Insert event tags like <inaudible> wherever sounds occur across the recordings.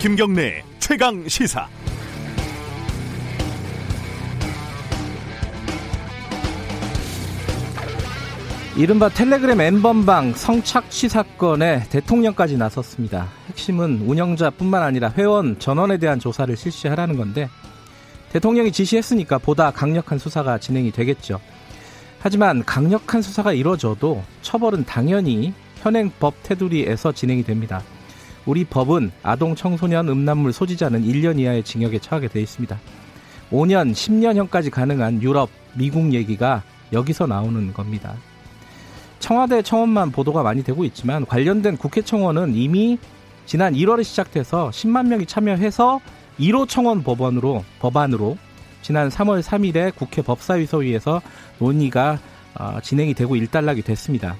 김경래 최강 시사. 이른바 텔레그램 엠번방 성착취 사건에 대통령까지 나섰습니다. 핵심은 운영자뿐만 아니라 회원 전원에 대한 조사를 실시하라는 건데 대통령이 지시했으니까 보다 강력한 수사가 진행이 되겠죠. 하지만 강력한 수사가 이루어져도 처벌은 당연히 현행 법 테두리에서 진행이 됩니다. 우리 법은 아동 청소년 음란물 소지자는 1년 이하의 징역에 처하게 되어 있습니다. 5년, 10년형까지 가능한 유럽, 미국 얘기가 여기서 나오는 겁니다. 청와대 청원만 보도가 많이 되고 있지만 관련된 국회 청원은 이미 지난 1월에 시작돼서 10만 명이 참여해서 1호 청원 법안으로 법안으로 지난 3월 3일에 국회 법사위소위에서 논의가 어, 진행이 되고 일단락이 됐습니다.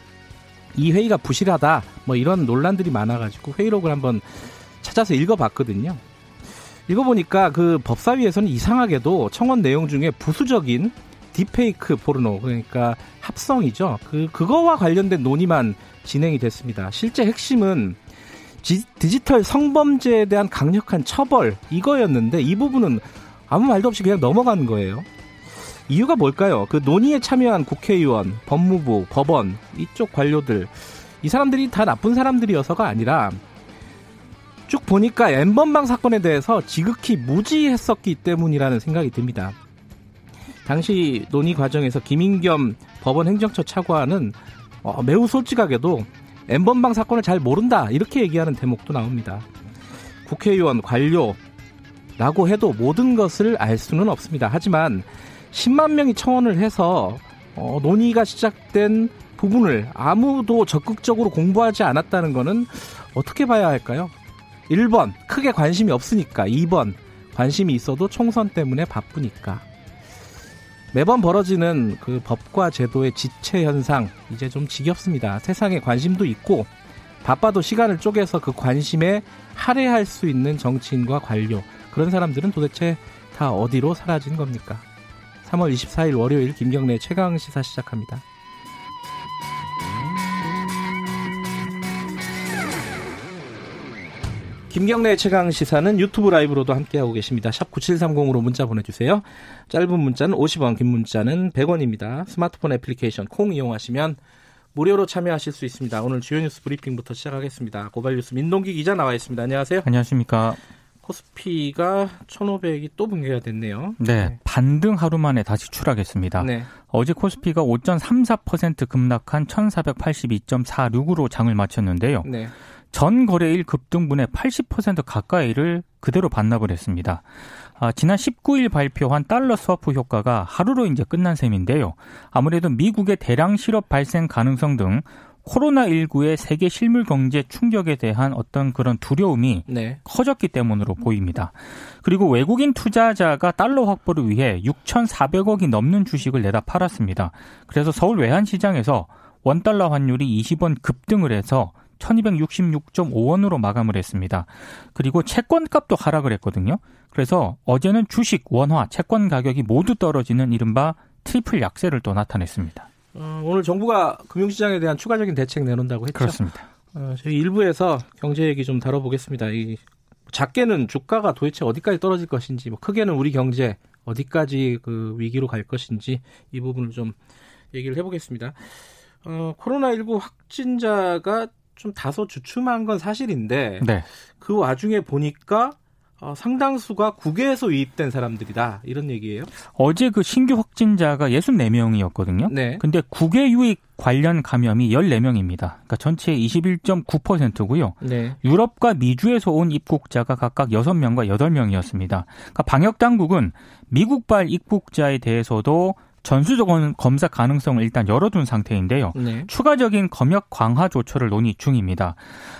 이 회의가 부실하다 뭐 이런 논란들이 많아가지고 회의록을 한번 찾아서 읽어봤거든요. 읽어보니까 그 법사위에서는 이상하게도 청원 내용 중에 부수적인 딥페이크 포르노 그러니까 합성이죠. 그 그거와 관련된 논의만 진행이 됐습니다. 실제 핵심은 지, 디지털 성범죄에 대한 강력한 처벌 이거였는데 이 부분은 아무 말도 없이 그냥 넘어가는 거예요. 이유가 뭘까요? 그 논의에 참여한 국회의원, 법무부, 법원 이쪽 관료들 이 사람들이 다 나쁜 사람들이어서가 아니라 쭉 보니까 엠번방 사건에 대해서 지극히 무지했었기 때문이라는 생각이 듭니다. 당시 논의 과정에서 김인겸 법원 행정처 차관은 어, 매우 솔직하게도 엠번방 사건을 잘 모른다 이렇게 얘기하는 대목도 나옵니다. 국회의원 관료라고 해도 모든 것을 알 수는 없습니다. 하지만 10만 명이 청원을 해서 어, 논의가 시작된 부분을 아무도 적극적으로 공부하지 않았다는 것은 어떻게 봐야 할까요? 1번 크게 관심이 없으니까 2번 관심이 있어도 총선 때문에 바쁘니까 매번 벌어지는 그 법과 제도의 지체 현상 이제 좀 지겹습니다. 세상에 관심도 있고 바빠도 시간을 쪼개서 그 관심에 할애할 수 있는 정치인과 관료 그런 사람들은 도대체 다 어디로 사라진 겁니까? 3월 24일 월요일 김경래 최강 시사 시작합니다. 김경래 최강 시사는 유튜브 라이브로도 함께하고 계십니다. 샵 9730으로 문자 보내주세요. 짧은 문자는 50원, 긴 문자는 100원입니다. 스마트폰 애플리케이션 콩 이용하시면 무료로 참여하실 수 있습니다. 오늘 주요 뉴스 브리핑부터 시작하겠습니다. 고발 뉴스 민동기 기자 나와 있습니다. 안녕하세요. 안녕하십니까. 코스피가 1,500이 또 붕괴가 됐네요. 네, 네. 반등 하루 만에 다시 추락했습니다. 네. 어제 코스피가 5.34% 급락한 1,482.46으로 장을 마쳤는데요. 네. 전 거래일 급등분의 80% 가까이를 그대로 반납을 했습니다. 아, 지난 19일 발표한 달러 스와프 효과가 하루로 이제 끝난 셈인데요. 아무래도 미국의 대량 실업 발생 가능성 등 코로나19의 세계 실물 경제 충격에 대한 어떤 그런 두려움이 네. 커졌기 때문으로 보입니다. 그리고 외국인 투자자가 달러 확보를 위해 6,400억이 넘는 주식을 내다 팔았습니다. 그래서 서울 외환시장에서 원달러 환율이 20원 급등을 해서 1266.5원으로 마감을 했습니다. 그리고 채권 값도 하락을 했거든요. 그래서 어제는 주식, 원화, 채권 가격이 모두 떨어지는 이른바 트리플 약세를 또 나타냈습니다. 어, 오늘 정부가 금융시장에 대한 추가적인 대책 내놓는다고 했죠. 그렇습니다. 어, 저희 일부에서 경제 얘기 좀 다뤄보겠습니다. 이 작게는 주가가 도대체 어디까지 떨어질 것인지, 뭐 크게는 우리 경제 어디까지 그 위기로 갈 것인지 이 부분을 좀 얘기를 해보겠습니다. 어, 코로나19 확진자가 좀 다소 주춤한 건 사실인데 네. 그 와중에 보니까 어, 상당수가 국외에서 유입된 사람들이다 이런 얘기예요. 어제 그 신규 확진자가 64명이었거든요. 네. 근데 국외 유입 관련 감염이 14명입니다. 그러니까 전체의 21.9%고요. 네. 유럽과 미주에서 온 입국자가 각각 6명과 8명이었습니다. 그러니까 방역 당국은 미국발 입국자에 대해서도 전수적 검사 가능성을 일단 열어둔 상태인데요. 네. 추가적인 검역 강화 조처를 논의 중입니다.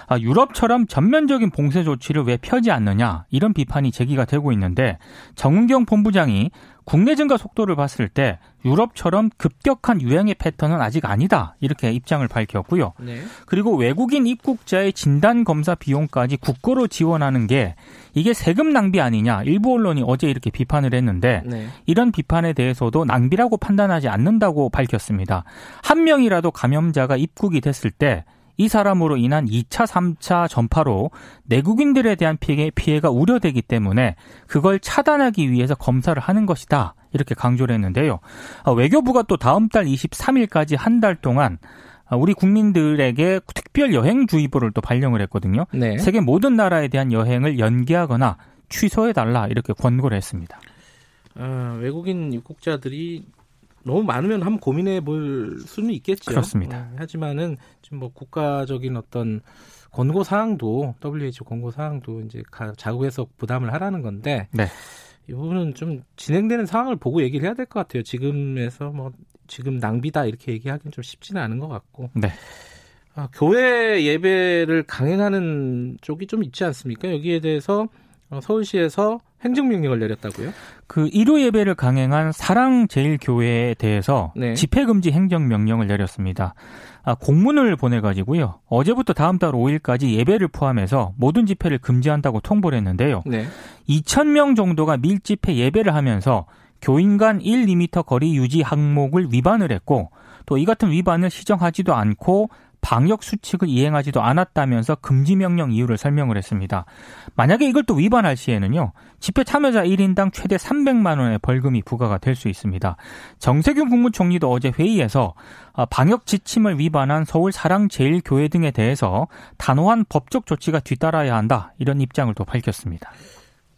아, 유럽처럼 전면적인 봉쇄 조치를 왜 펴지 않느냐 이런 비판이 제기가 되고 있는데 정은경 본부장이 국내 증가 속도를 봤을 때 유럽처럼 급격한 유행의 패턴은 아직 아니다 이렇게 입장을 밝혔고요. 네. 그리고 외국인 입국자의 진단 검사 비용까지 국고로 지원하는 게 이게 세금 낭비 아니냐 일부 언론이 어제 이렇게 비판을 했는데 네. 이런 비판에 대해서도 낭비라고 판단하지 않는다고 밝혔습니다. 한 명이라도 감염자가 입국이 됐을 때 이 사람으로 인한 2차, 3차 전파로 내국인들에 대한 피해, 피해가 우려되기 때문에 그걸 차단하기 위해서 검사를 하는 것이다. 이렇게 강조를 했는데요. 아, 외교부가 또 다음 달 23일까지 한 달 동안 아, 우리 국민들에게 특별 여행 주의보를 또 발령을 했거든요. 네. 세계 모든 나라에 대한 여행을 연기하거나 취소해 달라 이렇게 권고를 했습니다. 아, 외국인 입국자들이 너무 많으면 한번 고민해 볼 수는 있겠죠. 그렇습니다. 어, 하지만은 지금 뭐 국가적인 어떤 권고 사항도 WHO 권고 사항도 이제 자국에서 부담을 하라는 건데 네. 이 부분은 좀 진행되는 상황을 보고 얘기를 해야 될 것 같아요. 지금에서 뭐 지금 낭비다 이렇게 얘기하기는 좀 쉽지는 않은 것 같고. 네. 아, 교회 예배를 강행하는 쪽이 좀 있지 않습니까? 여기에 대해서 어, 서울시에서 행정명령을 내렸다고요? 그 일요 예배를 강행한 사랑제일교회에 대해서 네. 집회금지 행정명령을 내렸습니다. 아, 공문을 보내가지고요. 어제부터 다음 달 5일까지 예배를 포함해서 모든 집회를 금지한다고 통보를 했는데요. 네. 2,000명 정도가 밀집해 예배를 하면서 교인 간 1, 2미터 거리 유지 항목을 위반을 했고 또 이 같은 위반을 시정하지도 않고 방역 수칙을 이행하지도 않았다면서 금지 명령 이유를 설명을 했습니다. 만약에 이걸 또 위반할 시에는요. 집회 참여자 1인당 최대 300만 원의 벌금이 부과가 될 수 있습니다. 정세균 국무총리도 어제 회의에서 아, 방역 지침을 위반한 서울 사랑제일교회 등에 대해서 단호한 법적 조치가 뒤따라야 한다. 이런 입장을 또 밝혔습니다.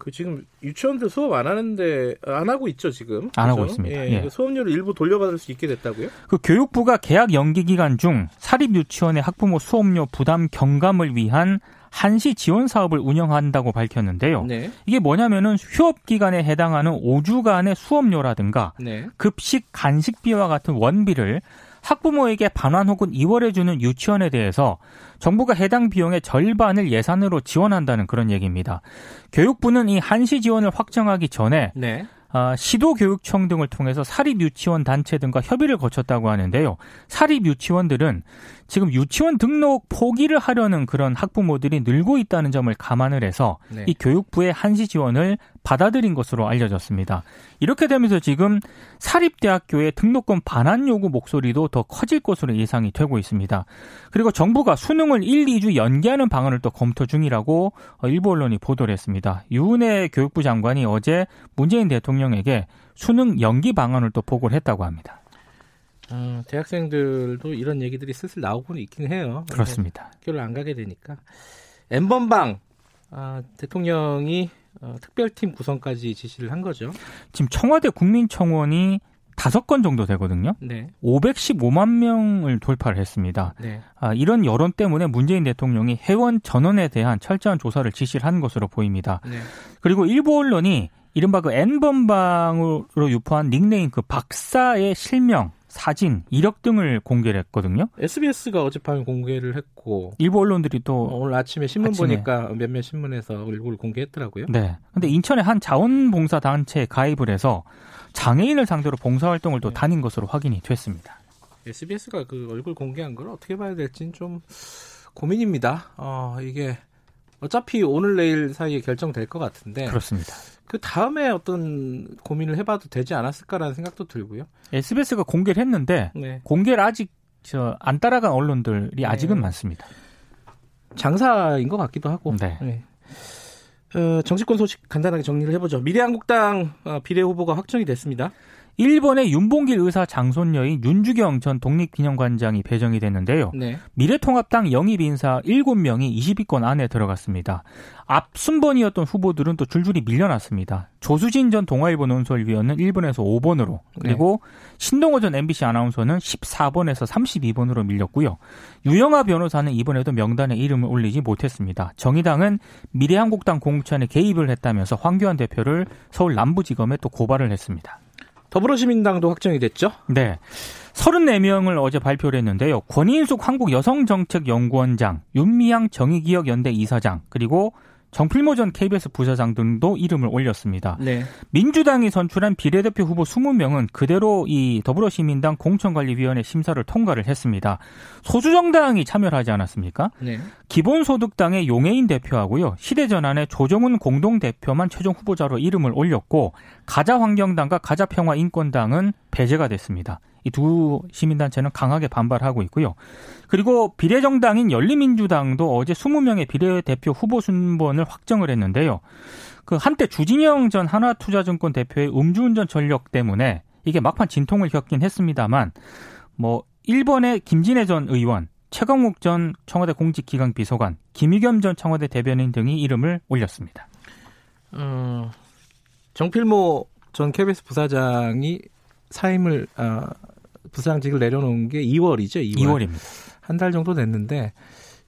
그 지금 유치원들 수업 안 하는데 안 하고 있죠 지금 안 그렇죠? 하고 있습니다. 예, 예. 수업료를 일부 돌려받을 수 있게 됐다고요? 그 교육부가 계약 연기 기간 중 사립 유치원의 학부모 수업료 부담 경감을 위한 한시 지원 사업을 운영한다고 밝혔는데요. 네. 이게 뭐냐면은 휴업 기간에 해당하는 5주간의 수업료라든가 네. 급식 간식비와 같은 원비를 학부모에게 반환 혹은 이월해 주는 유치원에 대해서 정부가 해당 비용의 절반을 예산으로 지원한다는 그런 얘기입니다. 교육부는 이 한시 지원을 확정하기 전에 네. 아, 시도교육청 등을 통해서 사립유치원 단체 등과 협의를 거쳤다고 하는데요. 사립유치원들은 지금 유치원 등록 포기를 하려는 그런 학부모들이 늘고 있다는 점을 감안을 해서 네. 이 교육부의 한시 지원을 받아들인 것으로 알려졌습니다. 이렇게 되면서 지금 사립대학교의 등록금 반환 요구 목소리도 더 커질 것으로 예상이 되고 있습니다. 그리고 정부가 수능을 1, 2주 연기하는 방안을 또 검토 중이라고 일부 언론이 보도를 했습니다. 유은혜 교육부 장관이 어제 문재인 대통령에게 수능 연기 방안을 또 보고를 했다고 합니다. 어, 대학생들도 이런 얘기들이 슬슬 나오고는 있긴 해요. 그렇습니다. 학교를 안 가게 되니까. 엠번방 아, 대통령이 어, 특별팀 구성까지 지시를 한 거죠. 지금 청와대 국민청원이 다섯 건 정도 되거든요. 네. 515만 명을 돌파를 했습니다. 네. 아, 이런 여론 때문에 문재인 대통령이 회원 전원에 대한 철저한 조사를 지시를 한 것으로 보입니다. 네. 그리고 일부 언론이 이른바 그 N번방으로 유포한 닉네임 그 박사의 실명 사진, 이력 등을 공개를 했거든요. SBS가 어젯밤에 공개를 했고 일부 언론들이 또 어, 오늘 아침에 신문 아침에. 보니까 몇몇 신문에서 얼굴 공개했더라고요. 네. 근데 인천의 한 자원봉사 단체에 가입을 해서 장애인을 상대로 봉사 활동을 또 네. 다닌 것으로 확인이 됐습니다. SBS가 그 얼굴 공개한 걸 어떻게 봐야 될지는 좀 고민입니다. 어, 이게 어차피 오늘 내일 사이에 결정될 것 같은데. 그렇습니다. 그 다음에 어떤 고민을 해봐도 되지 않았을까라는 생각도 들고요. SBS가 공개를 했는데 네. 공개를 아직 저 안 따라간 언론들이 네. 아직은 많습니다. 장사인 것 같기도 하고. 네. 네. 어, 정치권 소식 간단하게 정리를 해보죠. 미래한국당 어, 비례 후보가 확정이 됐습니다. 일본의 윤봉길 의사 장손녀인 윤주경 전 독립기념관장이 배정이 됐는데요. 네. 미래통합당 영입 인사 7명이 20위권 안에 들어갔습니다. 앞 순번이었던 후보들은 또 줄줄이 밀려났습니다. 조수진 전 동아일보 논설위원은 1번에서 5번으로 그리고 네. 신동호 전 MBC 아나운서는 14번에서 32번으로 밀렸고요. 유영아 변호사는 이번에도 명단에 이름을 올리지 못했습니다. 정의당은 미래한국당 공천에 개입을 했다면서 황교안 대표를 서울 남부지검에 또 고발을 했습니다. 더불어시민당도 확정이 됐죠? 네. 34명을 어제 발표를 했는데요. 권인숙 한국여성정책연구원장, 윤미향 정의기억연대 이사장, 그리고 정필모 전 KBS 부사장 등도 이름을 올렸습니다. 네. 민주당이 선출한 비례대표 후보 20명은 그대로 이 더불어시민당 공천관리위원회 심사를 통과를 했습니다. 소수정당이 참여를 하지 않았습니까? 네. 기본소득당의 용해인 대표하고요. 시대전환의 조정훈 공동대표만 최종 후보자로 이름을 올렸고 가자환경당과 가자평화인권당은 배제가 됐습니다. 이 두 시민단체는 강하게 반발하고 있고요. 그리고 비례정당인 열린민주당도 어제 20명의 비례대표 후보 순번을 확정을 했는데요. 그 한때 주진영 전 하나투자증권 대표의 음주운전 전력 때문에 이게 막판 진통을 겪긴 했습니다만 뭐 1번의 김진애 전 의원, 최강욱 전 청와대 공직기강 비서관, 김의겸 전 청와대 대변인 등이 이름을 올렸습니다. 어, 정필모 전 KBS 부사장이 사임을 어, 부사장직을 내려놓은 게 2월이죠. 2월. 2월 입니다. 한 달 정도 됐는데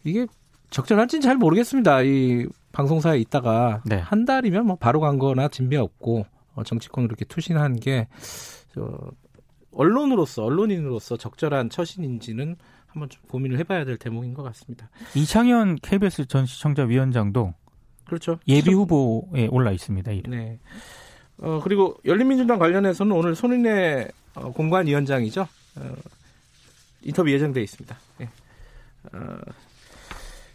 이게 적절한지는 잘 모르겠습니다. 이 방송사에 있다가 네. 한 달이면 뭐 바로 간 거나 진배 없고 어, 정치권으로 이렇게 투신한 게 저, 언론으로서 언론인으로서 적절한 처신인지는 한번 좀 고민을 해봐야 될 대목인 것 같습니다. 이창현 KBS 전 시청자 위원장도 그렇죠. 예비 후보에 올라 있습니다. 이름. 네. 어, 그리고 열린민주당 관련해서는 오늘 손인혜 어, 공관위원장이죠. 어, 인터뷰 예정돼 있습니다. 네. 어,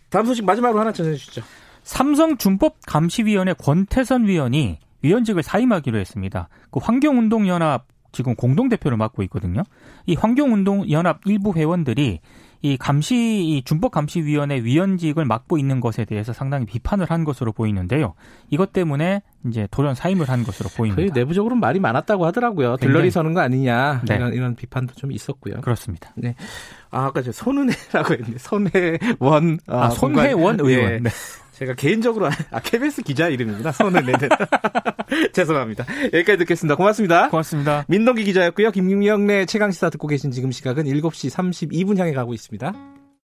다음 소식 마지막으로 하나 전해 주시죠. 삼성 준법 감시위원회 권태선 위원이 위원직을 사임하기로 했습니다. 그 환경운동연합 지금 공동대표를 맡고 있거든요. 이 환경운동연합 일부 회원들이 이 감시 이 준법감시위원회 위원직을 맡고 있는 것에 대해서 상당히 비판을 한 것으로 보이는데요. 이것 때문에 이제 돌연 사임을 한 것으로 보입니다. 내부적으로 말이 많았다고 하더라고요. 들러리 서는 거 아니냐 네. 이런, 이런 비판도 좀 있었고요. 그렇습니다. 네. 아, 아까 저 손은혜라고 했는데 손혜원 아, 아 손혜원 의원. 네. 네. 제가 개인적으로 아 KBS 기자 이름입니다. 손은혜는 <laughs> 죄송합니다. 여기까지 듣겠습니다. 고맙습니다. 고맙습니다. 민동기 기자였고요. 김경래 최강 시사 듣고 계신 지금 시각은 7시 32분 향해 가고 있습니다.